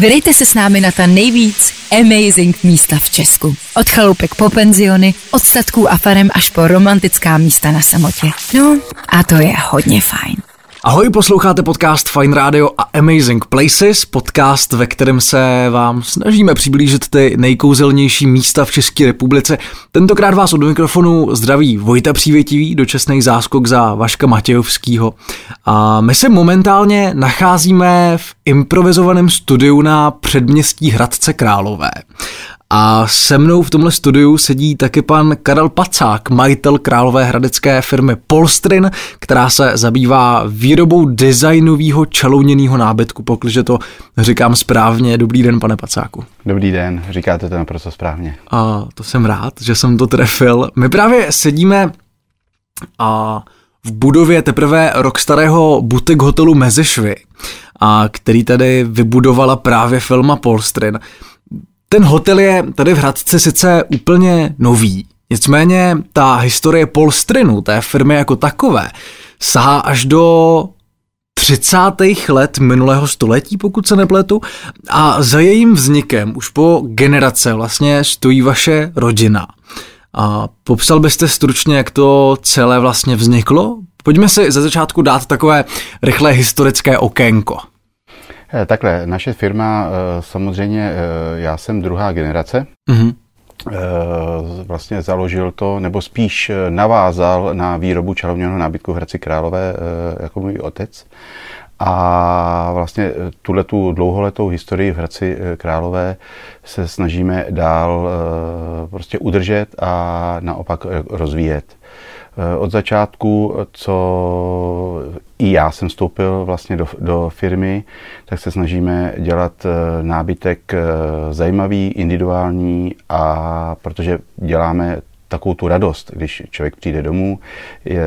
Vydejte se s námi na ta nejvíc amazing místa v Česku. Od chalupek po penziony, od statků a farem až po romantická místa na samotě. No a to je hodně fajn. Ahoj, posloucháte podcast Fine Radio a Amazing Places, podcast, ve kterém se vám snažíme přiblížit ty nejkouzelnější místa v České republice. Tentokrát vás od mikrofonu zdraví Vojta Přívětivý, dočasný záskok za Vaška Matějovskýho. A my se momentálně nacházíme v improvizovaném studiu na předměstí Hradce Králové. A se mnou v tomhle studiu sedí taky pan Karel Pacák, majitel králové hradecké firmy Polstrin, která se zabývá výrobou designového čalouněného nábytku, pokliže to říkám správně. Dobrý den, pane Pacáku. Dobrý den, říkáte to naprosto správně. A to jsem rád, že jsem to trefil. My právě sedíme a v budově teprve rok starého butik hotelu Mezešvy, a který tady vybudovala právě firma Polstrin. Ten hotel je tady v Hradci sice úplně nový, nicméně ta historie Polstrinu, té firmy jako takové, sahá až do 30. let minulého století, pokud se nepletu, a za jejím vznikem už po generace vlastně stojí vaše rodina. A popsal byste stručně, jak to celé vlastně vzniklo? Pojďme si ze začátku dát takové rychlé historické okénko. Eh, takhle, naše firma, eh, samozřejmě, eh, já jsem druhá generace, mm-hmm. vlastně založil to, nebo spíš navázal na výrobu čarovněného nábytku v Hradci Králové jako můj otec. A vlastně tuhle tu dlouholetou historii v Hradci Králové se snažíme dál prostě udržet a naopak rozvíjet. Od začátku, co i já jsem vstoupil vlastně do, do firmy, tak se snažíme dělat eh, nábytek eh, zajímavý, individuální a protože děláme takovou tu radost, když člověk přijde domů, je,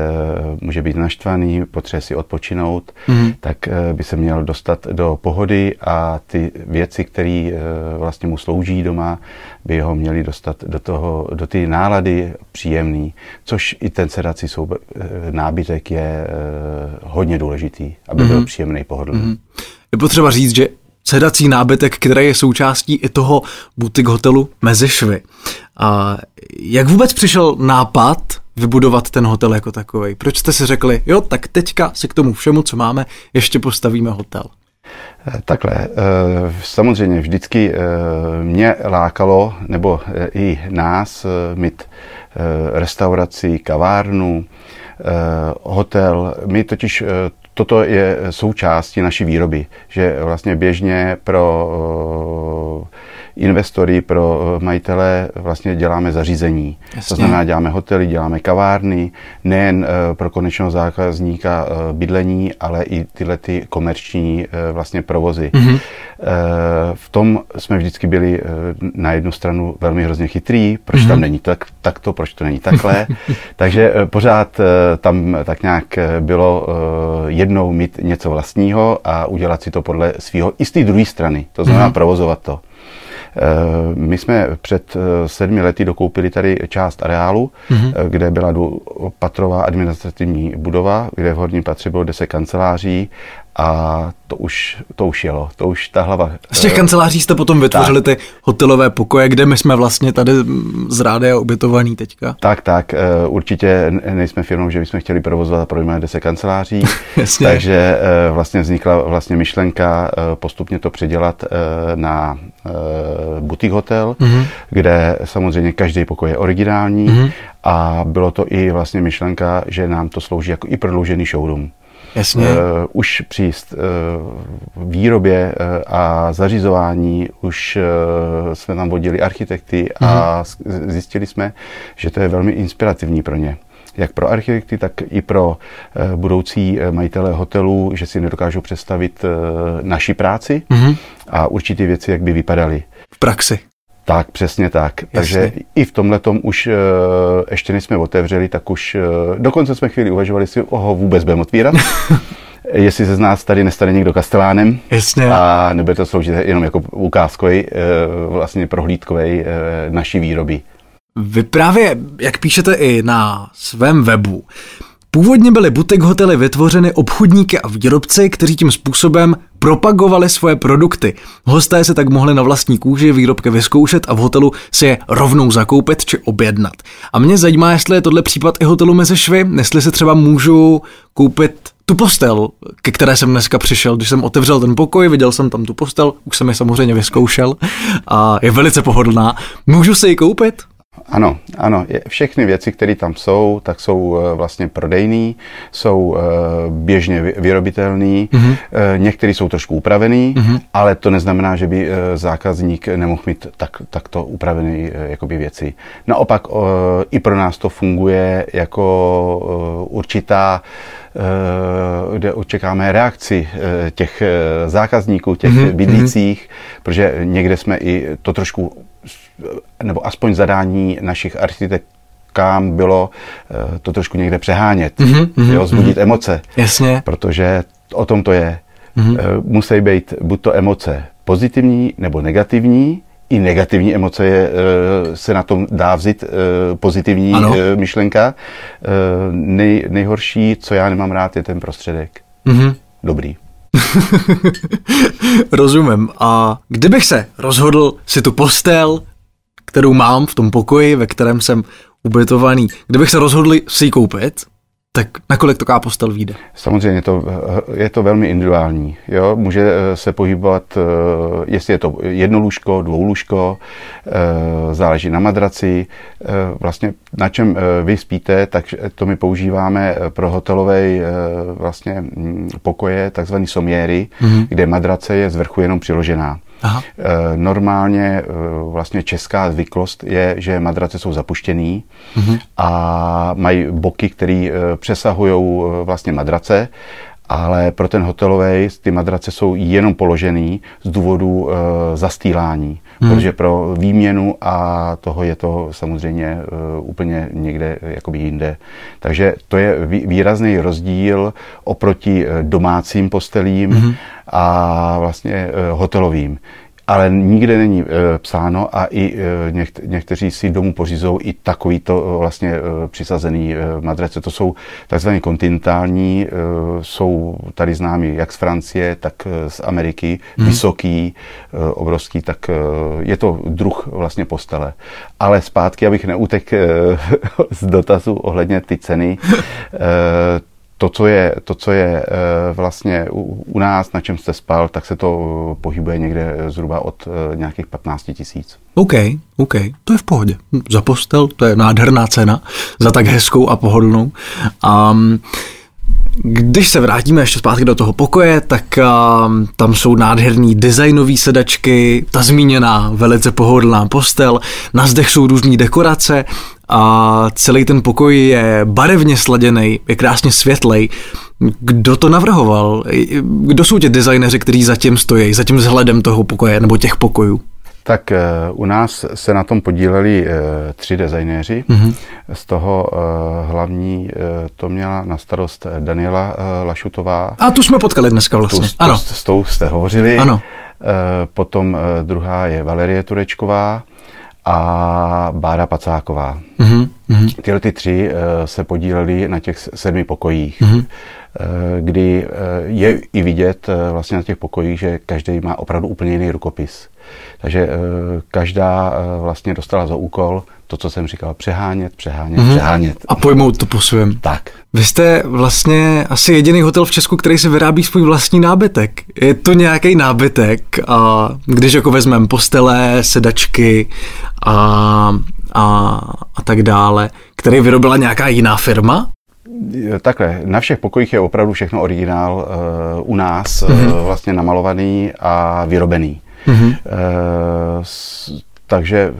může být naštvaný, potřebuje si odpočinout, mm-hmm. tak eh, by se měl dostat do pohody a ty věci, které eh, vlastně mu slouží doma, by ho měli dostat do, toho, do ty nálady příjemný, což i ten sedací soube, eh, nábytek je hodně důležitý, aby mm-hmm. byl mhm. příjemný, pohodlný. Mm-hmm. Je potřeba říct, že sedací nábytek, který je součástí i toho butik hotelu Mezešvy. A jak vůbec přišel nápad vybudovat ten hotel jako takový? Proč jste si řekli, jo, tak teďka si k tomu všemu, co máme, ještě postavíme hotel? Eh, takhle, eh, samozřejmě vždycky eh, mě lákalo, nebo i nás, mít restauraci, kavárnu, hotel. My totiž toto je součástí naší výroby, že vlastně běžně pro investory, pro eh, majitele vlastně děláme zařízení. Jasně. To znamená, děláme hotely, děláme kavárny, nejen eh, pro konečného zákazníka eh, bydlení, ale i tyhle ty komerční vlastně provozy. Mm-hmm. V tom jsme vždycky byli na jednu stranu velmi hrozně chytrý, proč mm-hmm. tam není tak, takto, proč to není takhle. Takže pořád tam tak nějak bylo jednou mít něco vlastního a udělat si to podle svého i z té druhé strany, to znamená mm-hmm. provozovat to. Eh, my jsme před eh, sedmi lety dokoupili tady část areálu, mm-hmm. kde byla patrová administrativní budova, kde v horním patře bylo 10 kanceláří a to už, to už jelo, to už ta hlava. Z těch kanceláří jste potom vytvořili tak. ty hotelové pokoje, kde my jsme vlastně tady z rádia ubytovaný teďka. Tak, tak, určitě nejsme firmou, že bychom chtěli provozovat a projímat 10 kanceláří, Jasně. takže vlastně vznikla vlastně myšlenka postupně to předělat na butik hotel, mm-hmm. kde samozřejmě každý pokoj je originální mm-hmm. a bylo to i vlastně myšlenka, že nám to slouží jako i prodloužený showroom. Jasně. Uh, už při uh, výrobě uh, a zařizování už uh, jsme tam vodili architekty mm-hmm. a mhm. zjistili jsme, že to je velmi inspirativní pro ně jak pro architekty, tak i pro budoucí majitele hotelů, že si nedokážou představit naši práci mm-hmm. a určitě věci, jak by vypadaly. V praxi. Tak, přesně tak. Jasně. Takže i v tomhle už ještě než jsme otevřeli, tak už dokonce jsme chvíli uvažovali si, oho, vůbec budeme otvírat. jestli se z nás tady nestane někdo kastelánem Jasně. a nebude to sloužit jenom jako ukázkový, vlastně prohlídkový naší výroby. Vy právě, jak píšete i na svém webu, Původně byly butik hotely vytvořeny obchodníky a výrobci, kteří tím způsobem propagovali svoje produkty. Hosté se tak mohli na vlastní kůži výrobky vyzkoušet a v hotelu si je rovnou zakoupit či objednat. A mě zajímá, jestli je tohle případ i hotelu mezi švy, jestli si třeba můžu koupit tu postel, ke které jsem dneska přišel. Když jsem otevřel ten pokoj, viděl jsem tam tu postel, už jsem je samozřejmě vyzkoušel a je velice pohodlná. Můžu si ji koupit? Ano, ano. Všechny věci, které tam jsou, tak jsou eh, vlastně prodejný, jsou eh, běžně vyrobitelný, mm-hmm. některé jsou trošku upravený, mm-hmm. ale to neznamená, že by zákazník nemohl mít tak, takto upravené jakoby věci. Naopak i pro nás to funguje jako určitá kde očekáme reakci těch zákazníků, těch mm-hmm. bydlících, protože někde jsme i to trošku nebo aspoň zadání našich architektám bylo eh, to trošku někde přehánět, mm-hmm, jo, zbudit mm-hmm. emoce. Jasně. Protože o tom to je. Mm-hmm. Musí být buď to emoce pozitivní nebo negativní, i negativní emoce je, eh, se na tom dá vzít pozitivní ano. myšlenka. Nej, nejhorší, co já nemám rád, je ten prostředek. Mm-hmm. Dobrý. Rozumím. A kdybych se rozhodl si tu postel, kterou mám v tom pokoji, ve kterém jsem ubytovaný, kdybych se rozhodl si ji koupit, tak nakolik to postel vyjde? Samozřejmě to, je to velmi individuální. Jo? Může eh, se pohybovat, eh, jestli je to jedno lůžko, dvou lůžko, eh, záleží na madraci. Vlastně na čem vy spíte, tak to my používáme pro hotelové vlastně mm, pokoje, takzvané somiéry, mm-hmm. kde madrace je z vrchu jenom přiložená. Aha. Eh, normálně eh, vlastně česká zvyklost je, že madrace jsou zapuštěný mhm. a mají boky, které eh, přesahují vlastně madrace ale pro ten hotelový ty madrace jsou jenom položený z důvodu e, zastýlání, hmm. protože pro výměnu a toho je to samozřejmě e, úplně někde jakoby jinde. Takže to je výrazný rozdíl oproti domácím postelím hmm. a vlastně e, hotelovým ale nikde není e, psáno a i e, něk, někteří si domů pořizou i takovýto e, vlastně e, přisazený e, madrace. To jsou takzvané kontinentální, e, jsou tady známí jak z Francie, tak e, z Ameriky, hmm. vysoký, e, obrovský, tak e, je to druh vlastně postele. Ale zpátky, abych neutek e, z dotazu ohledně ty ceny, e, to, co je, to, co je eh, vlastně u, u nás, na čem jste spal, tak se to pohybuje někde zhruba od eh, nějakých 15 tisíc. OK, OK, to je v pohodě. Za postel, to je nádherná cena, za tak hezkou a pohodlnou. Um, když se vrátíme ještě zpátky do toho pokoje, tak uh, tam jsou nádherný designové sedačky, ta zmíněná velice pohodlná postel, na zdech jsou různé dekorace a celý ten pokoj je barevně sladěný, je krásně světlej. Kdo to navrhoval? Kdo jsou ti designeři, kteří zatím stojí, zatím vzhledem toho pokoje nebo těch pokojů? Tak eh, u nás se na tom podíleli eh, tři designéři. Mm-hmm. Z toho eh, hlavní to měla na starost Daniela Lašutová. A tu jsme potkali dneska vlastně. Tu, ano. S tou jste hovořili. Ano. Potom druhá je Valerie Turečková a Bára Pacáková. Mm-hmm. Tyhle ty tři se podíleli na těch sedmi pokojích. Mm-hmm kdy je i vidět vlastně na těch pokojích, že každý má opravdu úplně jiný rukopis. Takže eh, každá eh, vlastně dostala za úkol to, co jsem říkal, přehánět, přehánět, mm-hmm. přehánět. A pojmout to po svém. Tak. Vy jste vlastně asi jediný hotel v Česku, který si vyrábí svůj vlastní nábytek. Je to nějaký nábytek, a když jako vezmeme postele, sedačky a, a, a tak dále, který vyrobila nějaká jiná firma? Takhle, na všech pokojích je opravdu všechno originál uh, u nás, mm-hmm. uh, vlastně namalovaný a vyrobený. Mm-hmm. E, takže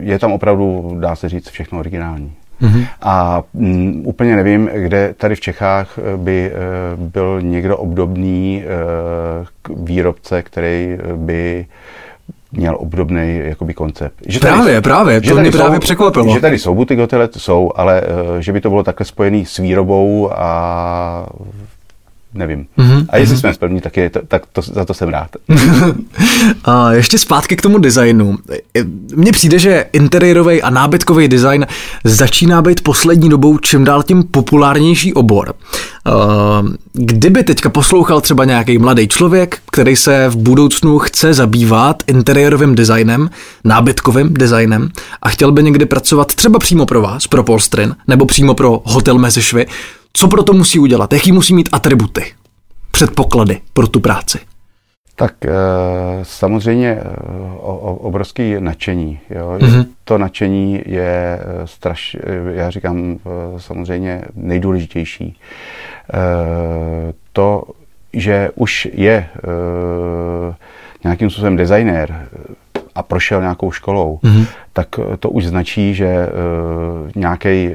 je tam opravdu, dá se říct, všechno originální. Mm-hmm. A m, mm, úplně nevím, kde tady v Čechách by e, byl někdo obdobný e, výrobce, který by měl obdobný jakoby koncept. Že tady, právě, právě, to mě právě jsou, překvapilo. Že tady jsou butik hotele, jsou, ale že by to bylo takhle spojený s výrobou a nevím. Mm-hmm. A jestli mm-hmm. jsme splní, tak, je to, tak to, za to jsem rád. a ještě zpátky k tomu designu. Mně přijde, že interiérový a nábytkový design začíná být poslední dobou čím dál tím populárnější obor. Kdyby teďka poslouchal třeba nějaký mladý člověk, který se v budoucnu chce zabývat interiérovým designem, nábytkovým designem a chtěl by někdy pracovat třeba přímo pro vás, pro Polstrin, nebo přímo pro Hotel Mezišvy, co pro to musí udělat? Jaký musí mít atributy, předpoklady pro tu práci? Tak eh, samozřejmě eh, obrovský nadšení. Jo? Mm-hmm. To nadšení je eh, straš, já říkám samozřejmě nejdůležitější. To, že už je nějakým způsobem designér, a prošel nějakou školou, mm-hmm. tak to už značí, že uh, nějaký uh,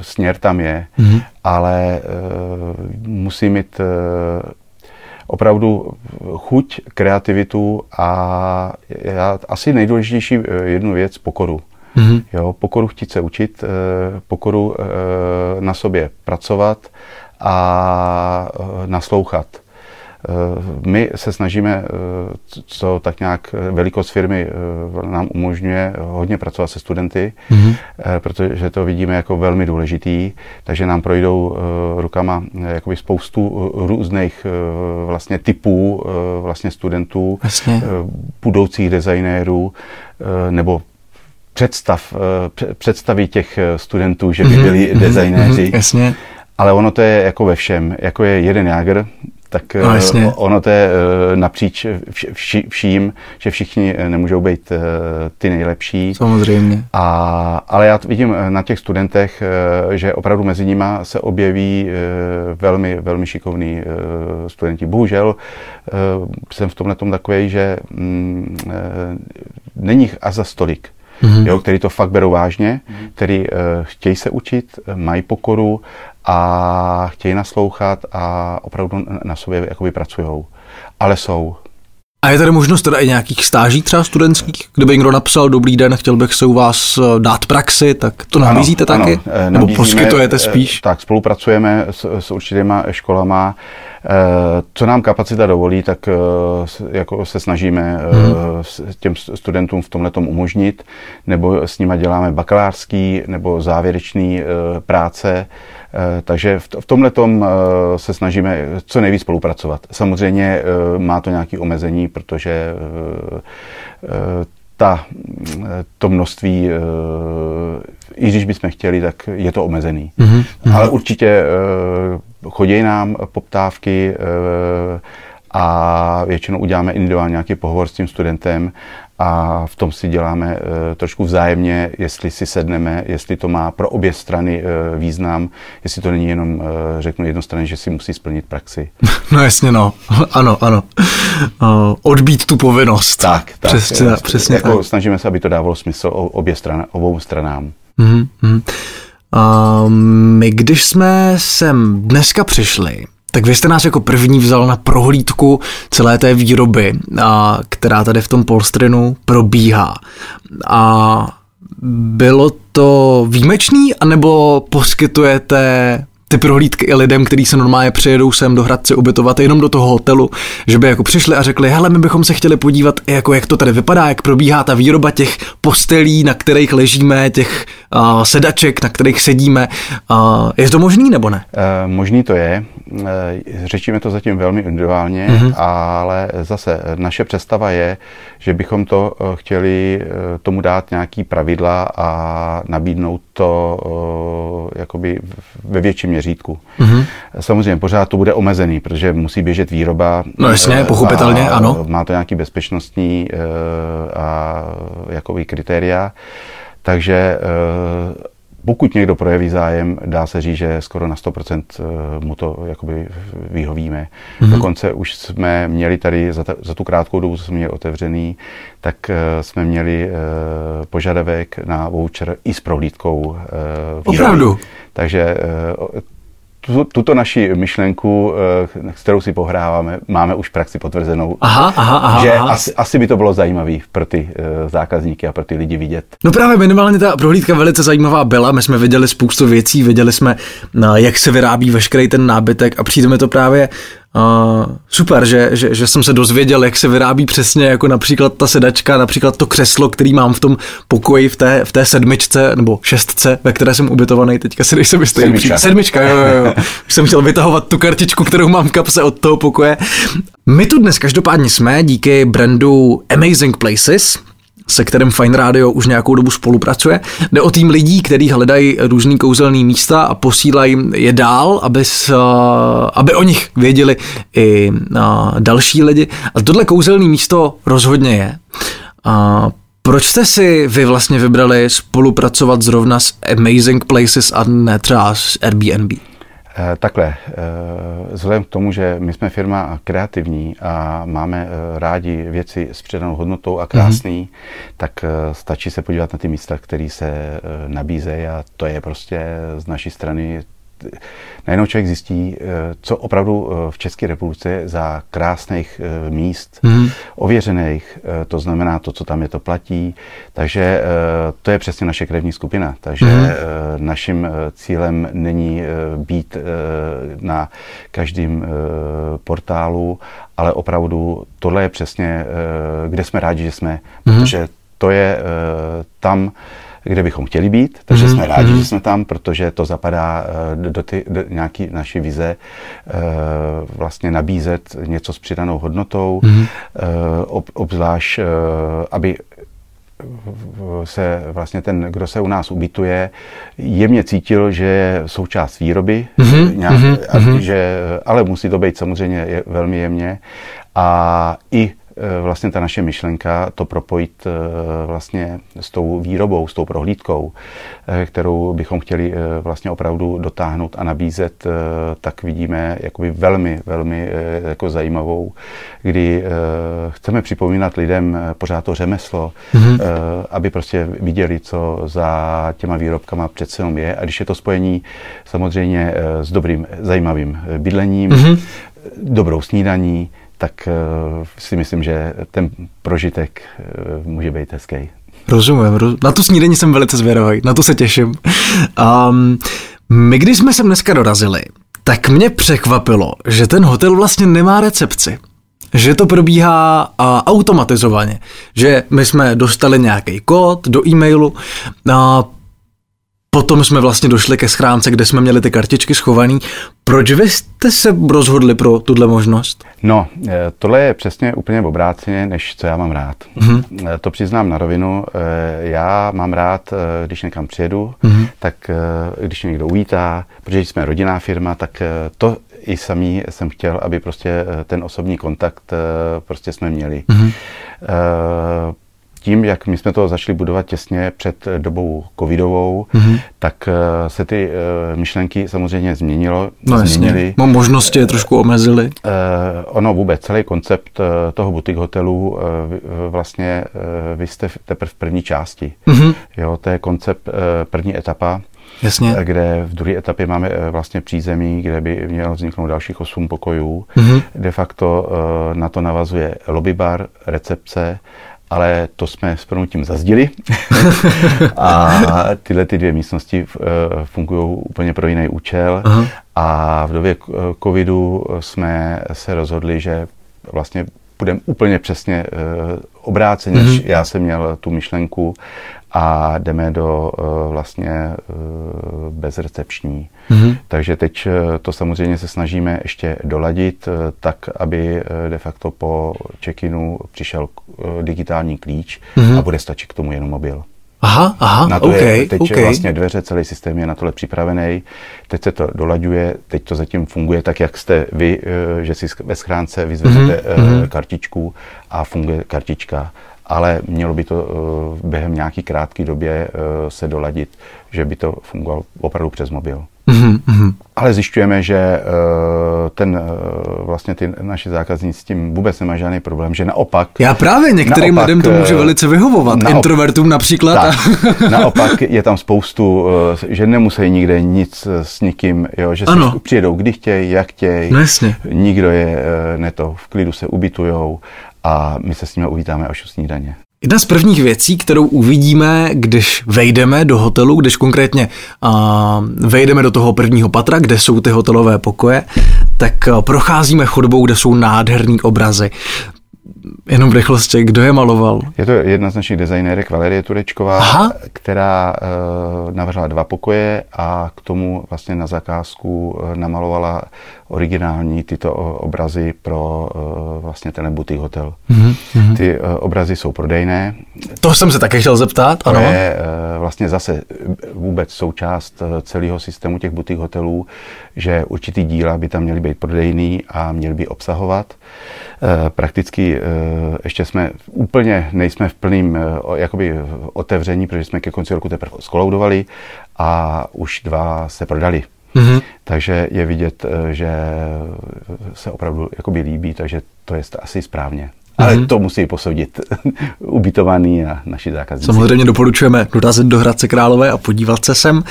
směr tam je, mm-hmm. ale uh, musí mít uh, opravdu chuť, kreativitu a já, asi nejdůležitější jednu věc, pokoru. Mm-hmm. Jo, pokoru chtít se učit, pokoru na sobě pracovat a naslouchat. Eh, my se snažíme, eh, co tak nějak velikost firmy eh, nám umožňuje hodně pracovat se studenty, mm-hmm. protože to vidíme jako velmi důležitý, takže nám projdou rukama jakoby spoustu různých vlastně typů vlastně studentů, Jasně. budoucích designérů nebo představ, představy těch studentů, že by mhm. byli mm-hmm. designéři. Jasně. Ale ono to je jako ve všem. Jako je jeden jágr, tak no, jasně. ono to je eh, napříč vši, vším, že všichni eh, nemůžou být ty nejlepší. Samozřejmě. A, ale já vidím na těch studentech, že opravdu mezi nimi se objeví velmi, velmi šikovní studenti. Bohužel jsem v tomhle tom takový, že mm, není jich a za stolik. Mm-hmm. Jo, který to fakt berou vážně, mm-hmm. který uh, chtějí se učit, mají pokoru a chtějí naslouchat a opravdu na sobě jakoby pracují. Ale jsou. A je tady možnost teda i nějakých stáží třeba studentských? Kdyby někdo napsal, dobrý den, chtěl bych se u vás eh, dát praxi, tak to nabízíte ano, taky? Ano, Nebo poskytujete eh, spíš? Tak, spolupracujeme s, s určitýma školama. Co nám kapacita dovolí, tak jako se snažíme hmm. těm studentům v tomhle umožnit, nebo s nimi děláme bakalářský nebo závěrečný práce, Eh, takže v tomhle tom eh, se snažíme co nejvíc spolupracovat. Samozřejmě eh, má to nějaké omezení, protože ta, to množství, i když bychom chtěli, tak je to omezený. Mm-hmm. Ale určitě chodí nám poptávky a většinou uděláme individuálně nějaký pohovor s tím studentem a v tom si děláme uh, trošku vzájemně, jestli si sedneme, jestli to má pro obě strany uh, význam, jestli to není jenom, řeknu jednostranně, že si musí splnit praxi. No jasně, no. ano, ano. Odbít tu povinnost. Tak, tak. Přesně, je, přesně jako tak. Snažíme se, aby to dávalo smysl obě strana, obou stranám. Mm-hmm. Uh, my, když jsme sem dneska přišli, tak vy jste nás jako první vzal na prohlídku celé té výroby, a, která tady v tom Polstrinu probíhá. A bylo to výjimečný, anebo poskytujete ty prohlídky i lidem, kteří se normálně přijedou sem do Hradce ubytovat jenom do toho hotelu, že by jako přišli a řekli, hele, my bychom se chtěli podívat, jako jak to tady vypadá, jak probíhá ta výroba těch postelí, na kterých ležíme, těch uh, sedaček, na kterých sedíme. Uh, je to možný nebo ne? Uh, možný to je. Uh, řečíme to zatím velmi individuálně, uh-huh. ale zase naše představa je, že bychom to chtěli tomu dát nějaký pravidla a nabídnout to uh, jakoby ve větším měřítku. Mm-hmm. Samozřejmě pořád to bude omezený, protože musí běžet výroba. No jasně, pochopitelně, ano. Má to nějaký bezpečnostní uh, a jakoby kritéria. Takže uh, pokud někdo projeví zájem, dá se říct, že skoro na 100% mu to jakoby vyhovíme. Mm-hmm. Dokonce už jsme měli tady, za, ta, za tu krátkou dobu, co jsme měli otevřený, tak uh, jsme měli uh, požadavek na voucher i s prohlídkou uh, Opravdu? Takže uh, tuto naši myšlenku, eh, s kterou si pohráváme, máme už praxi potvrzenou. Aha, aha, aha. Že aha. Asi, asi by to bylo zajímavé pro ty uh, zákazníky a pro ty lidi vidět. No právě minimálně ta prohlídka velice zajímavá byla. My jsme viděli spoustu věcí, viděli jsme, jak se vyrábí veškerý ten nábytek a přijde mi to právě Uh, super, že, že, že jsem se dozvěděl, jak se vyrábí přesně jako například ta sedačka, například to křeslo, který mám v tom pokoji v té, v té sedmičce nebo šestce, ve které jsem ubytovaný, teďka si nejsem jistý. Sedmička. Sedmička, jo, jo, jo. Už jsem chtěl vytahovat tu kartičku, kterou mám v kapse od toho pokoje. My tu dnes každopádně jsme díky brandu Amazing Places, se kterým Fine Radio už nějakou dobu spolupracuje. Jde o tým lidí, kteří hledají různý kouzelný místa a posílají je dál, aby, s, aby o nich věděli i další lidi. A tohle kouzelný místo rozhodně je. A proč jste si vy vlastně vybrali spolupracovat zrovna s Amazing Places a ne třeba s Airbnb? Eh, takhle, eh, vzhledem k tomu, že my jsme firma kreativní a máme eh, rádi věci s přidanou hodnotou a krásný, mm-hmm. tak stačí se podívat na ty místa, které se nabízejí a to je prostě z naší strany najednou člověk zjistí, eh, co opravdu eh, v České republice za krásných eh, míst, mm-hmm. ověřených, to znamená to, co tam je, to platí. Takže to je přesně naše krevní skupina. Takže mm-hmm. naším cílem není být na každém portálu, ale opravdu tohle je přesně, kde jsme rádi, že jsme, mm-hmm. protože to je tam, kde bychom chtěli být, takže mm-hmm. jsme rádi, mm-hmm. že jsme tam, protože to zapadá uh, do, ty, do nějaký naší vize uh, vlastně nabízet něco s přidanou hodnotou, mm-hmm. ob, obzvlášť, aby se vlastně ten, kdo se u nás ubytuje, jemně cítil, že je součást výroby, mm-hmm. nějak, mm-hmm. A, že, ale musí to být samozřejmě je, velmi jemně. A i Eh, vlastně ta naše myšlenka to propojit eh, vlastně s tou výrobou, s tou prohlídkou, eh, kterou bychom chtěli vlastně opravdu dotáhnout a nabízet, tak vidíme jakoby velmi, velmi jako zajímavou, kdy chceme připomínat lidem pořád to řemeslo, mm-hmm. aby prostě viděli, co za těma výrobkama přece jenom je. A když je to spojení samozřejmě s dobrým, zajímavým bydlením, mm-hmm. dobrou snídaní, tak uh, si myslím, že ten prožitek uh, může být hezký. Rozumím, roz... na tu snídení jsem velice zvědavý, na to se těším. Um, my, když jsme sem dneska dorazili, tak mě překvapilo, že ten hotel vlastně nemá recepci. Že to probíhá a, automatizovaně. Že my jsme dostali nějaký kód do e-mailu, a Potom jsme vlastně došli ke schránce, kde jsme měli ty kartičky schované. Proč vy jste se rozhodli pro tuhle možnost? No, eh, tohle je přesně úplně obráceně, než co já mám rád. Mm-hmm. To přiznám na rovinu. Eh, já mám rád, když někam přijedu, mm-hmm. tak když někdo uvítá, protože jsme rodinná firma, tak to i samý jsem chtěl, aby prostě ten osobní kontakt prostě jsme měli. Mm-hmm tím, jak my jsme to začali budovat těsně před dobou covidovou, mm-hmm. tak eh, se ty eh, myšlenky samozřejmě změnilo. No změnily. jasně, možnosti je trošku omezily. Uh, ono vůbec, celý koncept toho butik hotelu vlastně vy jste teprve v první části. Mm-hmm. Jo, to je koncept první etapa. Jasně. kde v druhé etapě máme vlastně přízemí, kde by mělo vzniknout dalších 8 pokojů. Mm-hmm. De facto na to navazuje lobby bar, recepce ale to jsme s pronutím zazdili a tyhle ty dvě místnosti eh, fungují úplně pro jiný účel Aha. a v době covidu jsme se rozhodli, že vlastně budeme úplně přesně eh, obráceně, mm-hmm. já jsem měl tu myšlenku a jdeme do uh, vlastně uh, bezrecepční. Mm-hmm. Takže teď uh, to samozřejmě se snažíme ještě doladit tak, aby de facto po check-inu přišel digitální klíč mm-hmm. a bude stačit k tomu jenom mobil. Aha, aha, na to okay, je, teď okay. vlastně dveře, celý systém je na tohle připravený, teď se to dolaďuje, teď to zatím funguje tak, jak jste vy, že si ve schránce vyzvednete mm-hmm. kartičku a funguje kartička ale mělo by to uh, během nějaký krátké době se doladit, že by to fungovalo opravdu přes mobil. Mm-hmm. Ale zjišťujeme, že uh, ten uh, vlastně ty naši zákazníci s tím vůbec nemá žádný problém, že naopak... Já právě některým naopak, lidem to může velice vyhovovat, naop, introvertům například. Tak, naopak je tam spoustu, že nemusí nikde nic s nikým, jo, že ano. si přijedou kdy chtějí, jak chtějí, no jasně. nikdo je uh, neto, v klidu se ubytujou a my se s nimi uvítáme až u snídaně. Jedna z prvních věcí, kterou uvidíme, když vejdeme do hotelu, když konkrétně uh, vejdeme do toho prvního patra, kde jsou ty hotelové pokoje, tak procházíme chodbou, kde jsou nádherný obrazy. Jenom v rychlosti, kdo je maloval? Je to jedna z našich designérek, Valerie Turečková, Aha. která uh, navrhla dva pokoje a k tomu vlastně na zakázku uh, namalovala originální tyto obrazy pro uh, vlastně ten butik hotel. Mm-hmm. Ty uh, obrazy jsou prodejné. To jsem se také chtěl zeptat, to ano. je uh, vlastně zase vůbec součást celého systému těch butik hotelů, že určitý díla by tam měly být prodejný a měly by obsahovat. Uh, prakticky uh, ještě jsme úplně, nejsme v plným uh, jakoby otevření, protože jsme ke konci roku teprve skoloudovali a už dva se prodali. Mm-hmm. Takže je vidět, eh, že se opravdu jakoby líbí, takže to je asi správně. Ale mm-hmm. to musí posoudit ubytovaný a naši zákazníci. Samozřejmě doporučujeme dorazit do Hradce Králové a podívat se sem.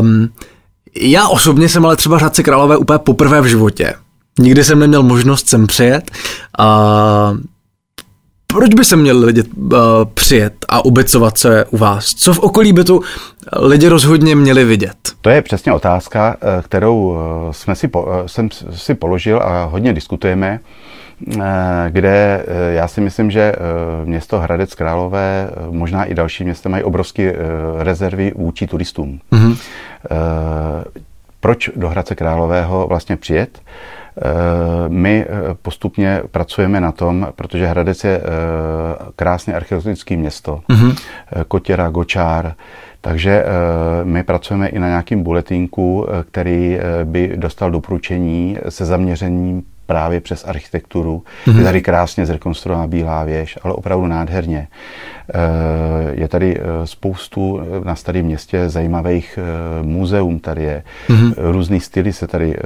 Um, já osobně jsem ale třeba Hradce Králové úplně poprvé v životě. Nikdy jsem neměl možnost sem přijet. A proč by se měli lidi uh, přijet a ubycovat se u vás? Co v okolí by tu lidi rozhodně měli vidět? To je přesně otázka, eh, kterou eh, jsme si, jsem si položil a hodně diskutujeme, kde já si myslím, že město Hradec Králové, možná i další města mají obrovské rezervy vůči turistům. Mm-hmm. Proč do Hradce Králového vlastně přijet? Eh, my eh, postupně pracujeme na tom, protože Hradec je eh, krásně archeologické město, mm-hmm. Kotěra, Gočár, takže my pracujeme i na nějakým buletinku, který by dostal doporučení se zaměřením právě přes architekturu. Mm-hmm. Je tady krásně zrekonstruovaná Bílá věž, ale opravdu nádherně. Eh, je tady eh, spoustu eh, na starém městě zajímavých muzeum tady je. Mm-hmm. Různý styly se tady,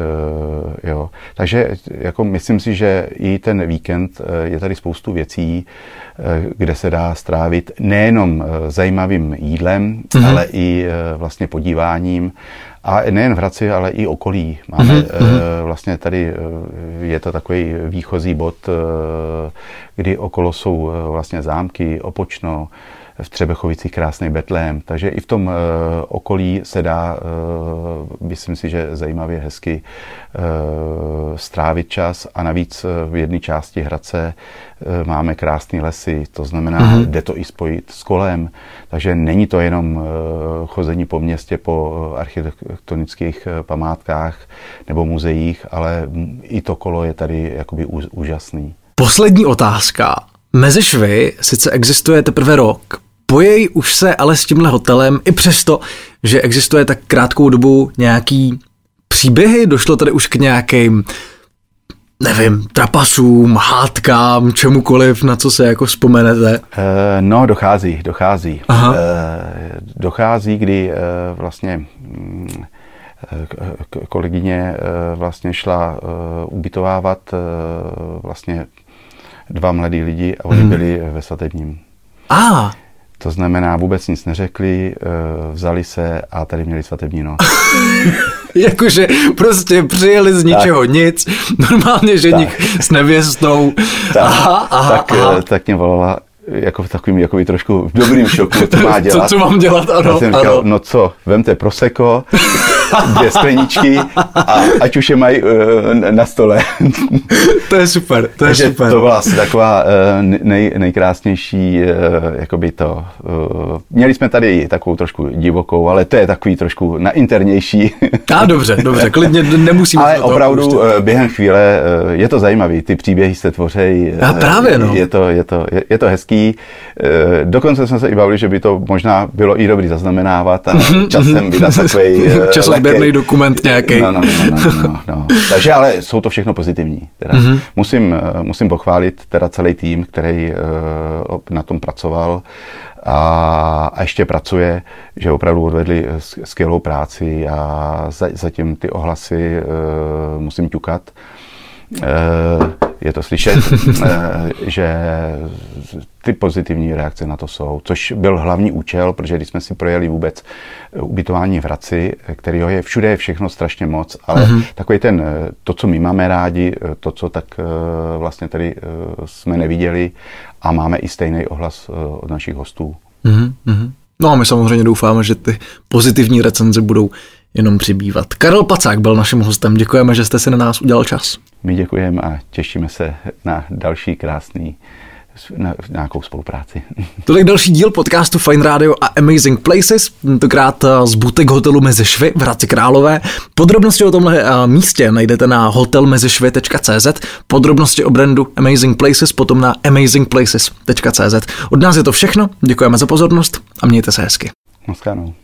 jo. Takže jako myslím si, že i ten víkend je tady spoustu věcí, kde se dá strávit nejenom zajímavým jídlem, mm-hmm. ale i vlastně podíváním a nejen v Hradci, ale i okolí. Máme mm-hmm. vlastně tady, eh, je to takový výchozí bod, eh, kdy okolo jsou vlastně zámky, Opočno, v Třebechovicích krásný Betlém. Takže i v tom uh, okolí se dá, uh, myslím si, že zajímavě hezky uh, strávit čas a navíc v jedné části Hradce máme krásné lesy, to znamená, mm-hmm. jde to i spojit s kolem, takže není to jenom chození po městě, po architektonických památkách nebo muzeích, ale i to kolo je tady jakoby úžasný. Poslední otázka. Mezi švy sice existuje teprve rok, Pojej už se ale s tímhle hotelem, i přesto, že existuje tak krátkou dobu nějaký příběhy, došlo tady už k nějakým nevím, trapasům, hádkám, čemukoliv, na co se jako vzpomenete? E, no, dochází, dochází. Aha. E, dochází, kdy e, vlastně mm, kolegyně vlastně šla ubytovávat vlastně dva mladí lidi a oni hmm. byli ve svatebním. A. Ah. To znamená, vůbec nic neřekli, eh, vzali se a tady měli svatební noc. Jakože prostě přijeli z ničeho tak. nic, normálně ženich tak. s nevěstou. Tak, aha, aha, tak, aha. Eh, tak mě volala jako v takovým jako trošku v dobrým šoku, co má dělat. Co, co mám dělat, ano, Já jsem říkal, ano. no co, vemte proseko, dvě skleničky a ať už je mají uh, na stole. to je super, to je super. to byla asi taková uh, nej, nejkrásnější, uh, jakoby to. Měli jsme tady takovou trošku divokou, ale to je takový trošku na internější. A dobře, dobře, klidně nemusíme. Ale opravdu uh, během chvíle je to zajímavý, ty příběhy se tvořejí. A právě, no. Je to, je to, je, je to hezký. Dokonce jsme se i bavili, že by to možná bylo i dobrý zaznamenávat a časem vydat takový sběrný dokument nějaký. No, no, no, no, no, no. Takže ale jsou to všechno pozitivní. Teda. Mm-hmm. Musím, eh, musím pochválit teda celý tým, který uh, na tom pracoval a, a ještě pracuje, že opravdu odvedli skvělou práci a za, zatím ty ohlasy uh, musím ťukat. Uh, je to slyšet, eh, že ty pozitivní reakce na to jsou, což byl hlavní účel, protože když jsme si projeli vůbec eh, ubytování v Hradci, kterého je všude je všechno strašně moc, ale mm-hmm. takový ten, eh, to, co my máme rádi, to, co tak vlastně tady jsme neviděli a máme i stejný ohlas od našich hostů. Mm-hmm. No a my samozřejmě doufáme, že ty pozitivní recenze budou jenom přibývat. Karel Pacák byl naším hostem. Děkujeme, že jste si na nás udělal čas. My děkujeme a těšíme se na další krásný na nějakou spolupráci. Tolik další díl podcastu Fine Radio a Amazing Places, tentokrát eh, z butik hotelu Mezišvy v Hradci Králové. Podrobnosti o tomhle eh, místě najdete na hotelmezišvy.cz, podrobnosti o brandu Amazing Places potom na amazingplaces.cz. Od nás je to všechno, děkujeme za pozornost a mějte se hezky. Moskano.